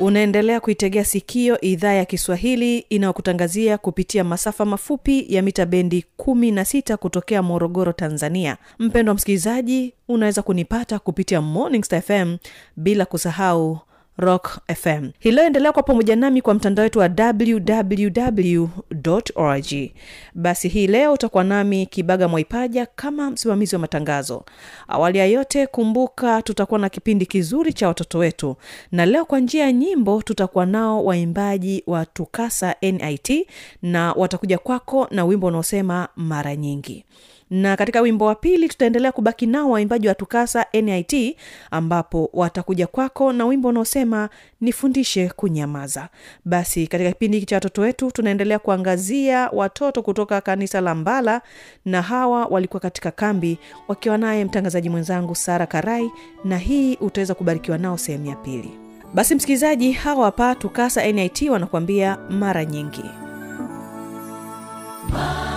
unaendelea kuitegea sikio idhaa ya kiswahili inayokutangazia kupitia masafa mafupi ya mita bendi 16 kutokea morogoro tanzania. Mpendo wa msikilizaji unaweza kunipata kupitia morning Star fm bila kusahau rock fm hiliyoendelea kwa pamoja nami kwa mtandao wetu wa www org basi hii leo utakuwa nami kibaga mwaipaja kama msimamizi wa matangazo. Awali ya yote kumbuka tutakuwa na kipindi kizuri cha watoto wetu. Na leo kwa njia ya nyimbo tutakuwa nao waimbaji wa tukasa nit na watakuja kwako na wimbo unaosema mara nyingi na katika wimbo wa pili tutaendelea kubaki nao waimbaji wa tukasa nit ambapo watakuja kwako na wimbo unaosema nifundishe kunyamaza. Basi katika kipindi hiki cha watoto wetu tunaendelea kuangazia watoto kutoka kanisa la mbala na hawa walikuwa katika kambi wakiwa naye mtangazaji mwenzangu sara karai na hii utaweza kubarikiwa nao sehemu ya pili. Basi msikilizaji hawa hapa tukasa nit wanakuambia mara nyingi. Mara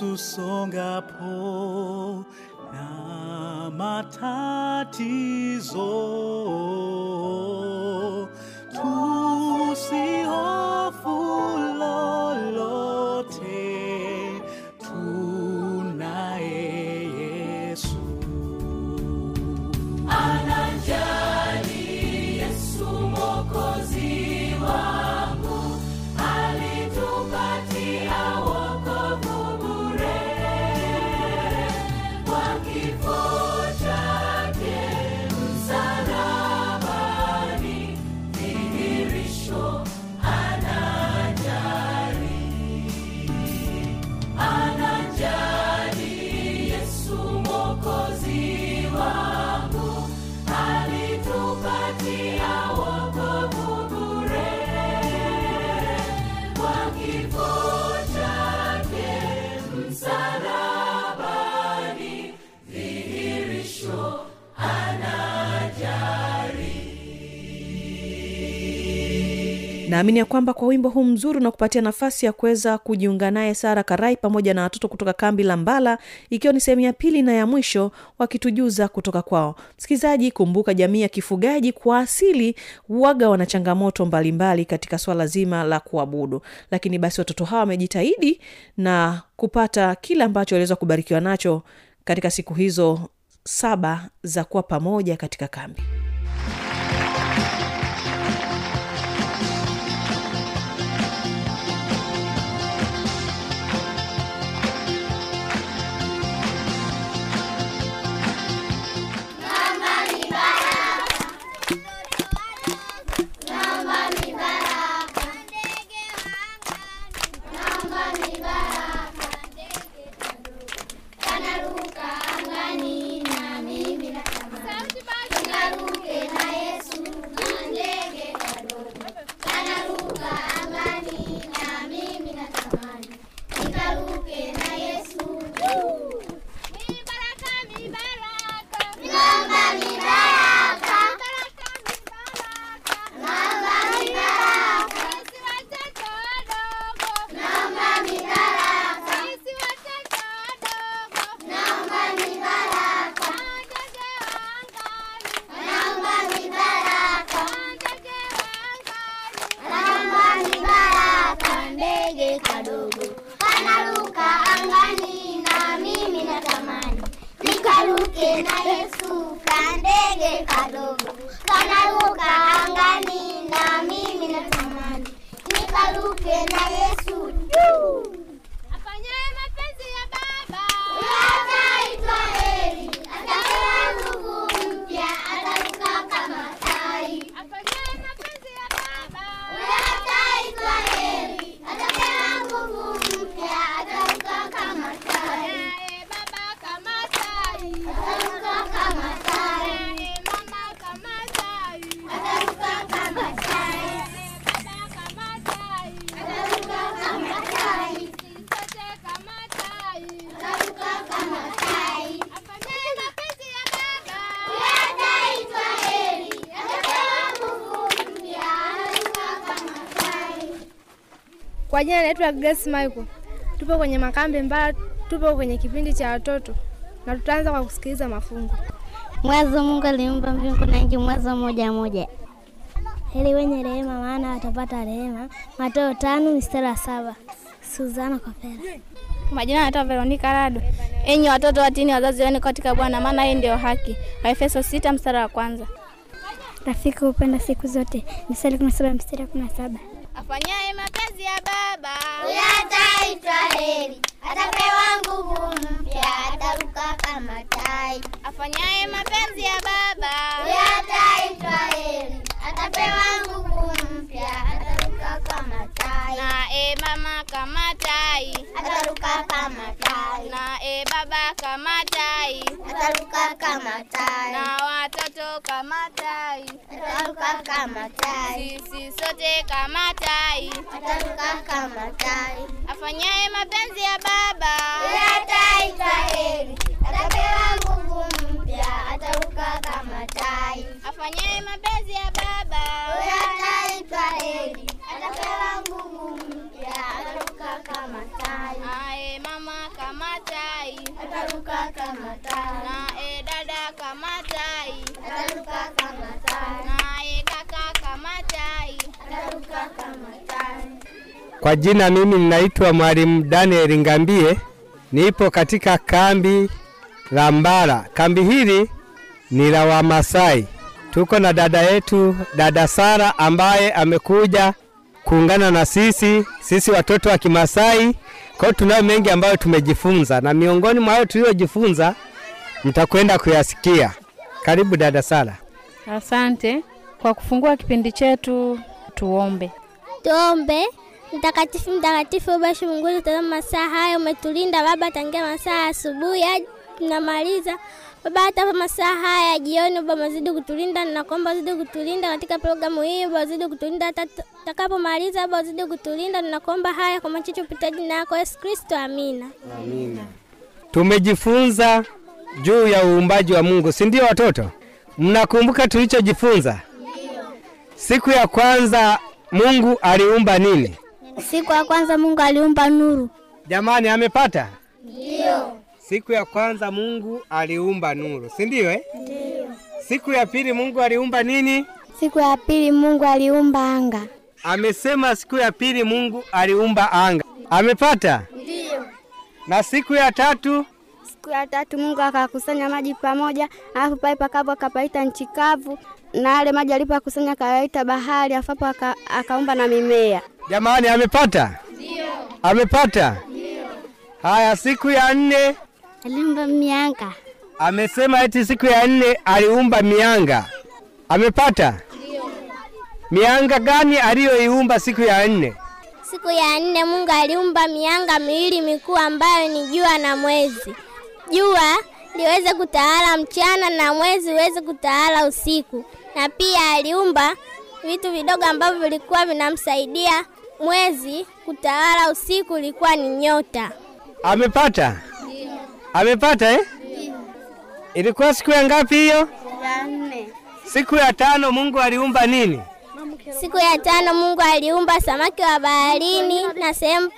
susonga po na matatizo naamini ya kwamba kwa wimbo huu mzuri unakupatia nafasi ya kuweza kujiunga naye sara karai pamoja na watoto kutoka kambi la mbala ikiwa ni sehemu ya pili na ya mwisho wakitujuza kutoka kwao. Msikilizaji kumbuka jamii ya kifugaji kwa asili waga wana changamoto mbalimbali katika swala zima la kuabudu. Lakini basi watoto hawa wamejitahidi na kupata kile ambacho waliweza kubarikiwa nacho katika siku hizo saba za kuwa pamoja katika kambi Kwa jina naitwa Grace Michael. Tupo kwenye makambi Mbala, tupo kwenye kipindi cha watoto na tutaanza kwa kusikiliza mafungu. Mwanzo Mungu aliumba mbingu na nchi, mwanzo moja moja. Heri wenye rehema, maana watapata rehema. Mateo tano mstari wa saba. Suzana Kopera. Majina naitwa Veronica Rado. Enyi watoto watini wazazi wenu katika Bwana, maana hii ndio haki. Waefeso sita mstari wa kwanza. Rafiki hupenda siku zote. Misali kumi na saba mstari wa kumi na saba. Afanyaye mapenzi ya Baba. Huyo ataitwa heri, atapewa nguvu mpya, ataruka kama tai. afanyaye mapenzi ya Baba. Huyo ataitwa heri, atapewa nguvu na e mama kama tai Ataruka kama tai. na e baba kama tai Ataruka kama tai. na watoto kama tai Ataruka kama tai. sisi sote kama tai Ataruka kama tai. afanyaye mapenzi ya Baba atapewa nguvu mpya, ataruka kama tai. afanyaye mapenzi ya Baba Huyo ataitwa heri, atapewa nguvu mpya, ataruka kama tai. ae mama kama tai Ataruka kama tai. na e dada kama tai Ataruka kama tai. na e kaka kama tai Ataruka kama tai. Kwa jina mimi ninaitwa Mwalimu Daniel Ngambie, nipo katika kambi la Mbara. Kambi hili ni la Wamasai. Tuko na dada yetu dada Sara ambaye amekuja kuungana na sisi sisi watoto wa Kimasai. Kwa hiyo tunayo mengi ambayo tumejifunza, na miongoni mwa hayo tuliyojifunza mtakwenda kuyasikia. Karibu dada Sara. Asante kwa kufungua kipindi chetu, tuombe. Tuombe. Mtakatifu, mtakatifu, basi Mungu, tazama masaa haya umetulinda Baba, tangia masaa asubuhi hadi tunamaliza Baba, hata hapa masaa haya ya jioni Baba, mazidi kutulinda, nakuomba uzidi kutulinda katika programu hii Baba, uzidi kutulinda hata tutakapomaliza Baba, uzidi kutulinda, nakuomba haya kwa machache upita jina yako Yesu Kristo, amina. Amina. Tumejifunza juu ya uumbaji wa Mungu, si ndio watoto? Mnakumbuka tulichojifunza? Siku ya kwanza Mungu aliumba nini? Siku ya kwanza Mungu aliumba nuru. Jamani, amepata? Ndio. Siku ya kwanza Mungu aliumba nuru, si ndio eh? Ndio. Siku ya pili Mungu aliumba nini? Siku ya pili Mungu aliumba anga. Amesema siku ya pili Mungu aliumba anga. Amepata? Ndio. Na siku ya tatu Siku ya tatu Mungu akakusanya maji pamoja, alafu pale pakavu akapaita nchi kavu, na yale maji alipokusanya akayaita bahari, afapo aka, akaumba na mimea. Jamani, amepata? Ndio. Amepata? Ndio. Haya, siku ya nne Aliumba mianga. amesema eti siku ya nne aliumba mianga. Amepata? Ndio. Mianga gani aliyoiumba siku ya nne? Siku ya nne Mungu aliumba mianga miwili mikuu ambayo ni jua na mwezi. Jua liweze kutawala mchana na mwezi uweze kutawala usiku, na pia aliumba vitu vidogo ambavyo vilikuwa vinamsaidia mwezi kutawala usiku, ilikuwa ni nyota. Amepata? Amepata eh? Yeah. Ilikuwa siku ya ngapi hiyo? Ya nne. Siku ya tano Mungu aliumba nini? Siku ya tano Mungu aliumba samaki wa baharini na sehemu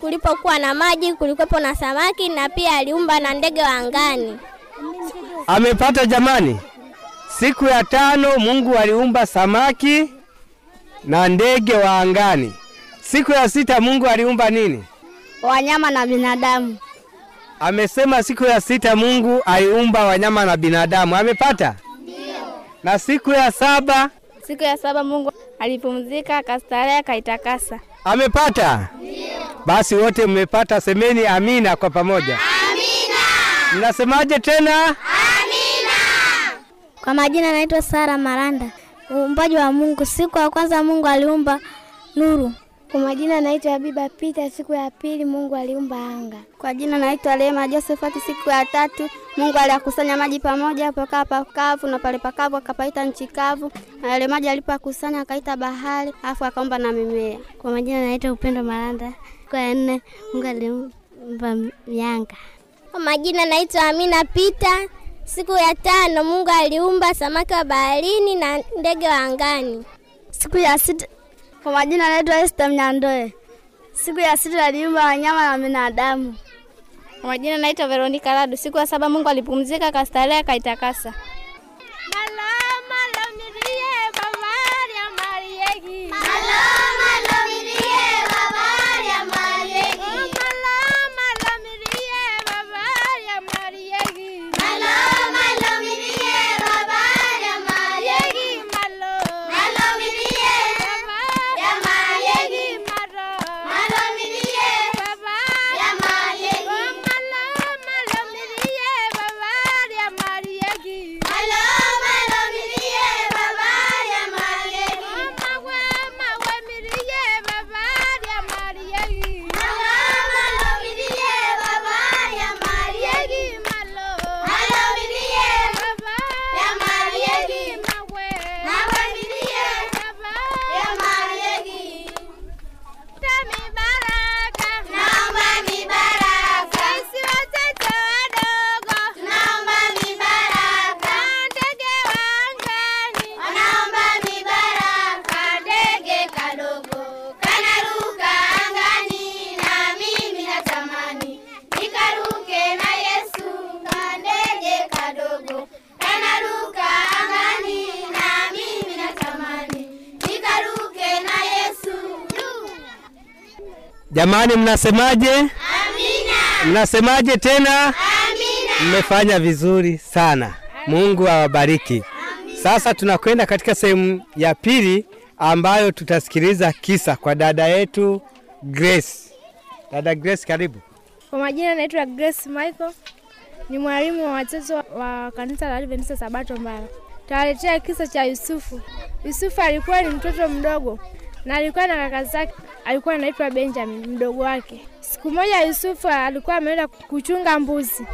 kulipokuwa na maji kulikuwepo na samaki, na pia aliumba na ndege wa angani. Amepata jamani? Siku ya tano Mungu aliumba samaki na ndege wa angani. Siku ya sita Mungu aliumba nini? Wanyama na binadamu. Amesema siku ya sita Mungu aliumba wanyama na binadamu. Amepata? Ndio. Na siku ya saba Siku ya saba Mungu alipumzika, akastarehe, akaitakasa. amepata? Ndio. Basi wote mmepata, semeni amina kwa pamoja. Amina. Mnasemaje tena? Kwa majina naitwa Sara Maranda, uumbaji wa Mungu. Siku ya kwanza Mungu aliumba nuru. Kwa majina naitwa Habiba Pita. Siku ya pili Mungu aliumba anga. Kwa jina naitwa Rehema Josephat. Siku ya tatu Mungu aliyakusanya maji pamoja, pakawa pakavu na pale pakavu akapaita nchi kavu, na yale maji alipokusanya akaita bahari, alafu akaumba na mimea. Kwa majina naitwa Upendo Maranda. Siku ya nne Mungu aliumba mianga. Kwa majina naitwa Amina Pita. Siku ya tano Mungu aliumba samaki wa baharini na ndege wa angani. Siku ya sita, kwa majina naitwa Esther Mnyandoe. Siku ya sita aliumba wanyama na binadamu. Kwa majina naitwa Veronica Ladu. Siku ya saba Mungu alipumzika, akastarehe, akaitakasa. Jamani, mnasemaje? Amina. Mnasemaje tena? Amina. Mmefanya vizuri sana. Mungu awabariki. Sasa tunakwenda katika sehemu ya pili ambayo tutasikiliza kisa kwa dada yetu Grace. Dada Grace, karibu. Kwa majina naitwa Grace Michael, ni mwalimu wa watoto wa kanisa la Adventista Sabato Mbara. Tawaletea kisa cha Yusufu. Yusufu alikuwa ni mtoto mdogo na alikuwa na kaka zake, alikuwa anaitwa Benjamin, mdogo wake. Siku moja Yusufu alikuwa ameenda kuchunga mbuzi.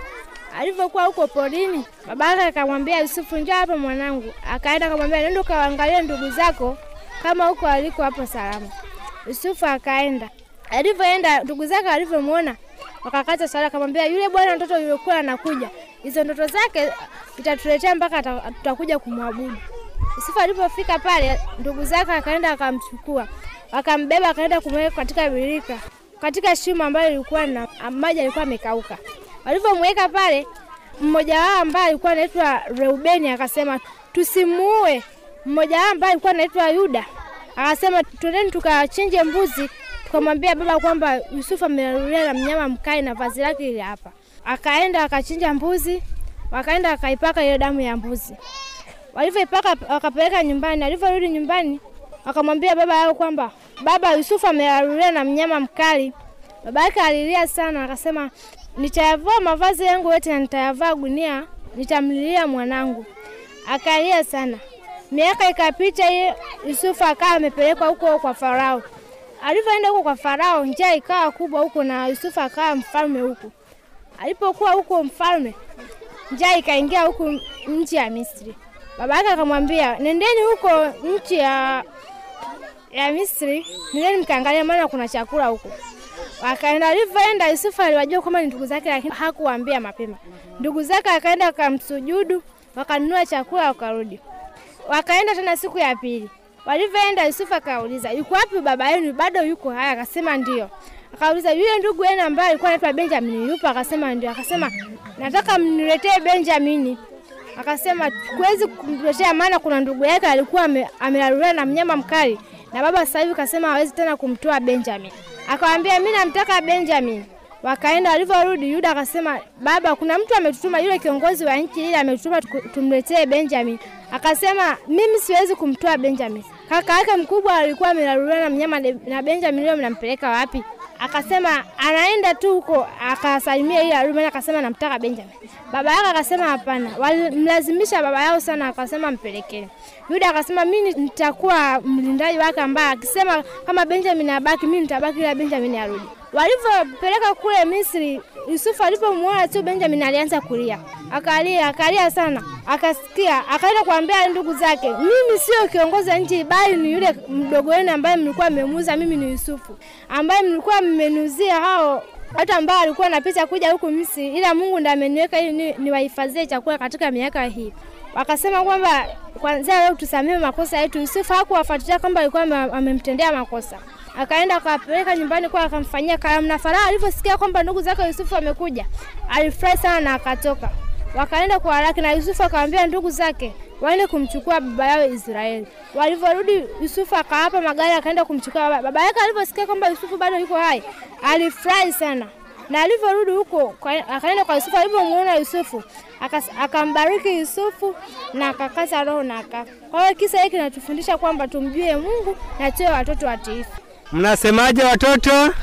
Alivyokuwa huko porini, babake akamwambia Yusufu, njoo hapa mwanangu. Akaenda akamwambia, nenda ukawaangalie ndugu zako kama huko aliko hapo salama. Yusufu akaenda. Alivyoenda ndugu zake alivyomwona wakakata sala, akamwambia yule bwana mtoto yulikuwa anakuja, hizo ndoto zake itatuletea mpaka tutakuja kumwabudu. Yusufu alipofika pale, ndugu zake akaenda akamchukua, akambeba akaenda kumweka katika birika, katika shimo ambayo ilikuwa na maji alikuwa amekauka. Walivyomweka pale, mmoja wao ambaye alikuwa anaitwa Reubeni akasema tusimuue. Mmoja wao ambaye alikuwa anaitwa Yuda akasema twendeni tukachinje mbuzi, tukamwambia baba kwamba Yusufu amelalulia na mnyama mkali na vazi lake ile hapa. Akaenda akachinja mbuzi, wakaenda akaipaka ile damu ya mbuzi. Walivyoipaka wakapeleka nyumbani. Alivyorudi nyumbani, wakamwambia baba yao kwamba baba, Yusufu amelalulia na mnyama mkali. Baba yake alilia sana, akasema nitayavaa mavazi yangu yote na nitayavaa gunia, nitamlilia mwanangu. Akalia sana. Miaka ikapita, Yusufu akawa amepelekwa huko kwa Farao. Alivyoenda huko kwa Farao, njaa ikawa kubwa huko na Yusufu akawa mfalme huko. Alipokuwa huko mfalme, njaa ikaingia huku nchi ya Misri. Baba yake akamwambia, nendeni huko nchi ya ya Misri, nile nikaangalia, maana kuna chakula huko. Akaenda, alivyoenda Yusufu aliwajua kwamba ni ndugu zake, lakini hakuwaambia mapema. Ndugu zake akaenda akamsujudu, wakanunua chakula, wakarudi. Wakaenda tena siku ya pili. Walivyoenda Yusufu akauliza, yuko wapi baba yenu? Bado yuko haya? Akasema ndio. Akauliza, yule ndugu yenu ambaye alikuwa anaitwa Benjamin yupo? Akasema ndio. Akasema nataka mniletee Benjamini. Akasema kuwezi kumletea, maana kuna ndugu yake alikuwa ame- amelaluliwa na mnyama mkali, na baba sasa hivi kasema hawezi tena kumtoa Benjamin. Akamwambia mimi namtaka Benjamin. Wakaenda, walivyorudi Yuda akasema, baba, kuna mtu ametutuma, yule kiongozi wa nchi ile ametutuma tumletee Benjamin. Akasema mimi siwezi kumtoa Benjamin. Kaka yake mkubwa alikuwa amelaluliwa na mnyama na Benjamin leo mnampeleka wapi? Akasema anaenda tu huko akasalimia ile Arumi, akasema namtaka Benjamin. Baba yake akasema hapana, walimlazimisha baba yao sana, akasema mpelekee. Yuda akasema mimi nitakuwa mlindaji wake, ambaye akisema kama Benjamin abaki, mimi nitabaki, ila Benjamin arudi. Walivyopeleka kule Misri, Yusufu alipomwona tu Benjamin alianza kulia, akalia akalia sana, akasikia, akaenda kuambia ndugu zake, mimi sio kiongozi nchi, bali ni yule mdogo wenu ambaye mlikuwa mmemuuza, mimi ni Yusufu ambaye mlikuwa mmenuzia hao watu ambao walikuwa wanapita kuja huku Misri, ila Mungu ndiye ameniweka ili niwahifadhie chakula katika miaka hii. Wakasema kwamba kwanza leo tusamehe makosa yetu. Yusufu hakuwafuatilia kwamba alikuwa amemtendea makosa, akaenda akapeleka nyumbani kwa akamfanyia karamu, na Farao alivyosikia kwamba ndugu zake Yusufu amekuja, alifurahi sana na akatoka. Wakaenda kwa haraka, na Yusufu akamwambia ndugu zake waende kumchukua baba yao Israeli. Walivyorudi, Yusufu akawapa magari, akaenda kumchukua baba. Baba yake alivyosikia kwamba Yusufu bado yuko hai, alifurahi sana na alivyorudi huko akaenda kwa Yusufu. Alivyomuona Yusufu akambariki Yusufu na akakaza roho na aka. Kwa hiyo kisa hiki kinatufundisha kwamba tumjue Mungu na tuwe watoto watiifu. Mnasemaje watoto?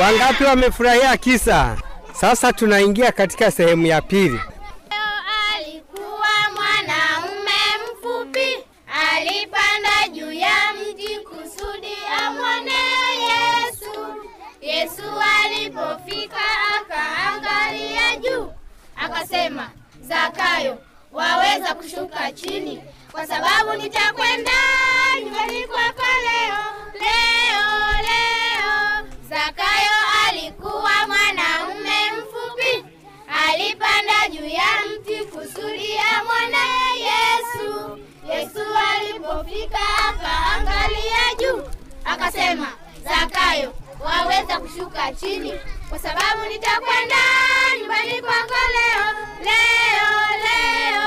Wangapi wamefurahia kisa? Sasa tunaingia katika sehemu ya pili. Juu, akasema, Zakayo, waweza kushuka chini, kwa sababu nitakwenda nyumbani kwako leo, leo, leo. Zakayo alikuwa mwanaume mfupi alipanda juu ya mti kusudi amwone Yesu. Yesu alipofika akaangalia juu, akasema, Zakayo, waweza kushuka chini, kwa sababu nitakwenda nyumbani kwako leo, leo, leo.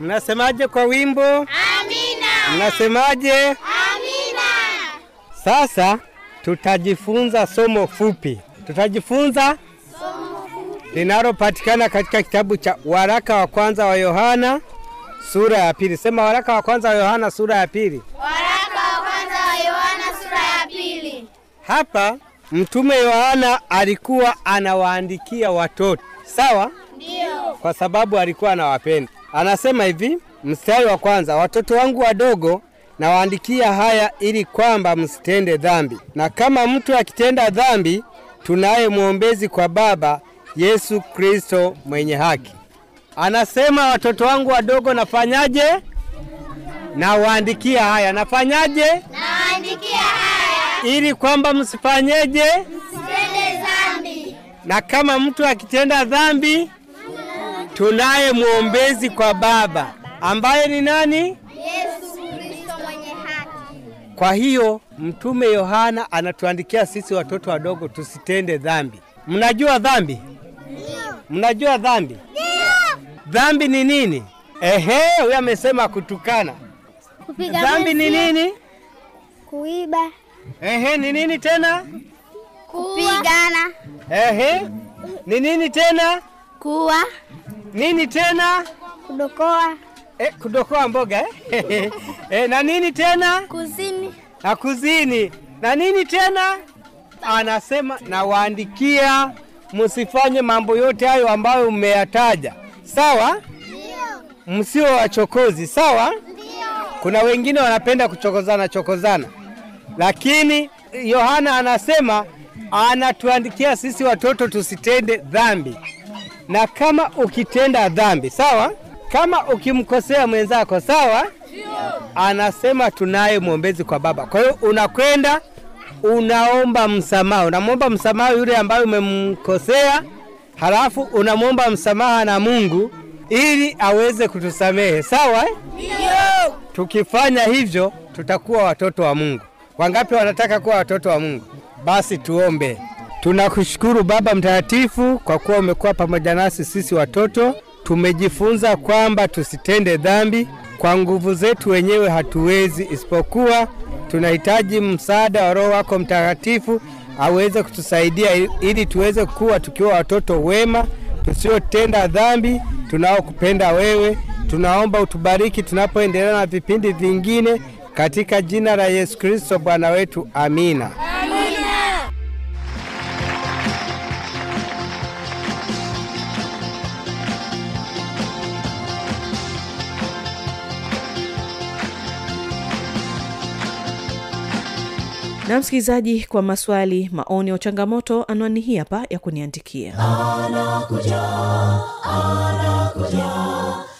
Mnasemaje kwa wimbo? Amina, Mnasemaje? amina. Sasa tutajifunza somo fupi. Tutajifunza linalopatikana katika kitabu cha waraka wa kwanza wa Yohana sura ya pili. Sema waraka wa kwanza wa Yohana sura ya pili. Waraka wa kwanza wa Yohana sura ya pili. Hapa mtume Yohana alikuwa anawaandikia watoto, sawa? Ndio. Kwa sababu alikuwa anawapenda. Anasema hivi, mstari wa kwanza, watoto wangu wadogo nawaandikia haya ili kwamba msitende dhambi, na kama mtu akitenda dhambi, tunaye mwombezi kwa Baba, Yesu Kristo mwenye haki. Anasema watoto wangu wadogo nafanyaje? Nawaandikia haya, nafanyaje? Naandikia haya, Ili kwamba msifanyeje? msitende dhambi. Na kama mtu akitenda dhambi, tunaye mwombezi kwa Baba. ambaye ni nani? Kwa hiyo mtume Yohana anatuandikia sisi watoto wadogo tusitende dhambi. Mnajua dhambi? Mnajua dhambi? Dhambi ni nini? Ehe, huyo amesema kutukana. Kupiga Dhambi ni nini? Kuiba. Ehe, ni nini tena? Kupigana. Ehe, ni nini tena? Kuwa. Nini tena? Kudokoa. Eh, kudokoa mboga eh? eh, na nini tena? Kuzini. Na kuzini. Na nini tena? Anasema nawaandikia msifanye mambo yote hayo ambayo mmeyataja. Sawa? Msio wachokozi, sawa? Kuna wengine wanapenda kuchokozana chokozana, lakini Yohana anasema anatuandikia sisi watoto tusitende dhambi, na kama ukitenda dhambi, sawa, kama ukimkosea mwenzako, sawa, anasema tunaye mwombezi kwa Baba. Kwa hiyo unakwenda unaomba msamaha, unamwomba msamaha yule ambaye umemkosea, halafu unamwomba msamaha na Mungu ili aweze kutusamehe, sawa? Tukifanya hivyo tutakuwa watoto wa Mungu. Wangapi wanataka kuwa watoto wa Mungu? Basi tuombe. Tunakushukuru Baba Mtakatifu kwa kuwa umekuwa pamoja nasi sisi watoto. Tumejifunza kwamba tusitende dhambi, kwa nguvu zetu wenyewe hatuwezi, isipokuwa tunahitaji msaada wa Roho wako Mtakatifu aweze kutusaidia ili tuweze kuwa tukiwa watoto wema tusiotenda dhambi, tunaokupenda wewe. Tunaomba utubariki tunapoendelea na vipindi vingine, katika jina la Yesu Kristo Bwana wetu, amina. na msikilizaji kwa maswali maoni au changamoto anwani hii hapa ya kuniandikia anakuja anakuja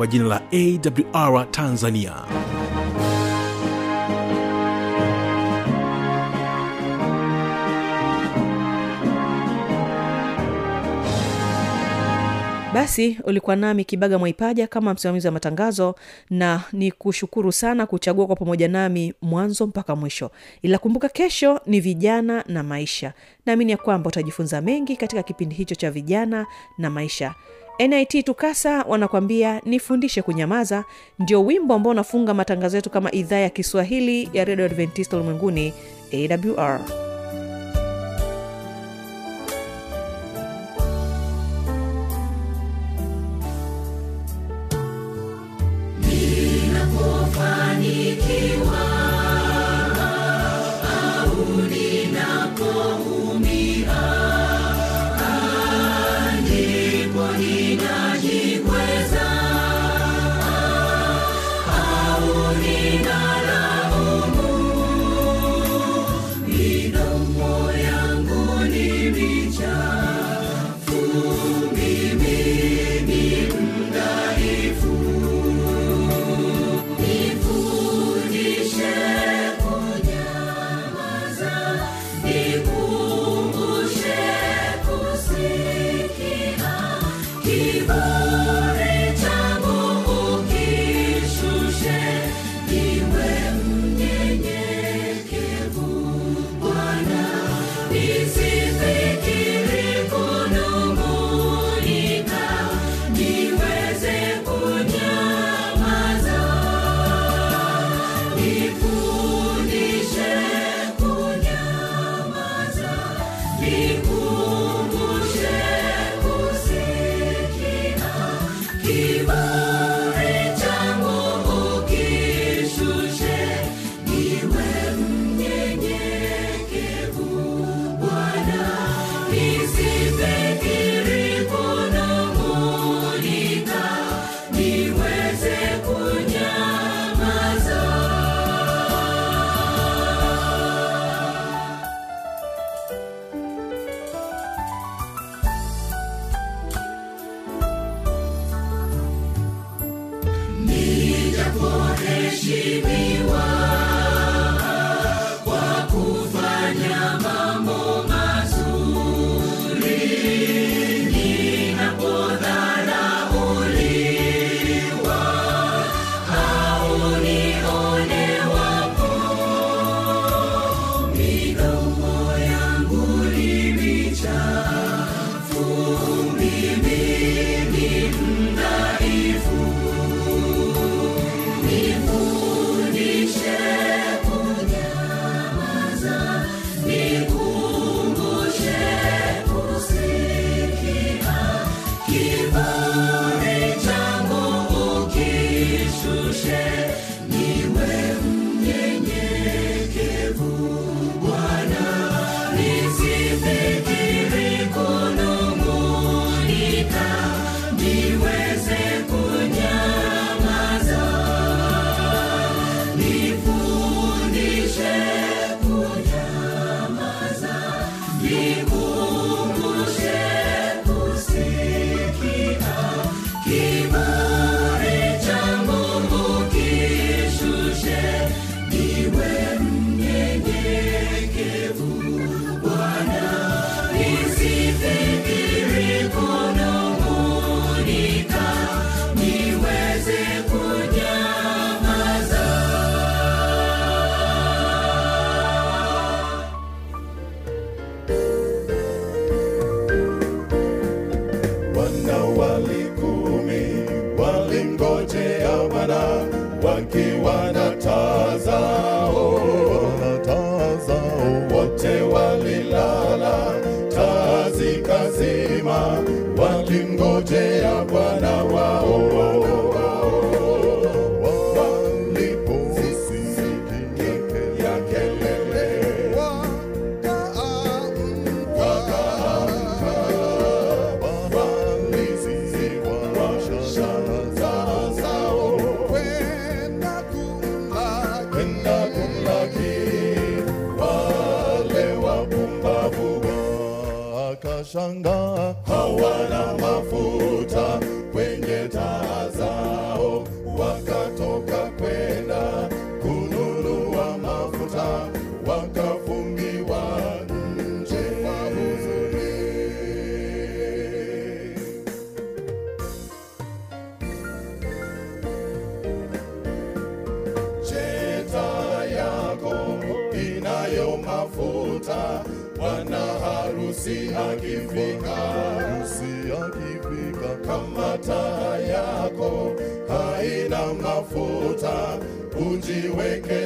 kwa jina la awr tanzania. Basi ulikuwa nami kibaga mwaipaja kama msimamizi wa matangazo na ni kushukuru sana kuchagua kwa pamoja nami mwanzo mpaka mwisho. Ila kumbuka kesho ni vijana na maisha. Naamini ya kwamba utajifunza mengi katika kipindi hicho cha vijana na maisha nit tukasa wanakwambia nifundishe kunyamaza. Ndio wimbo ambao unafunga matangazo yetu kama idhaa ya kiswahili ya redio adventista ulimwenguni awr Shangha ujiweke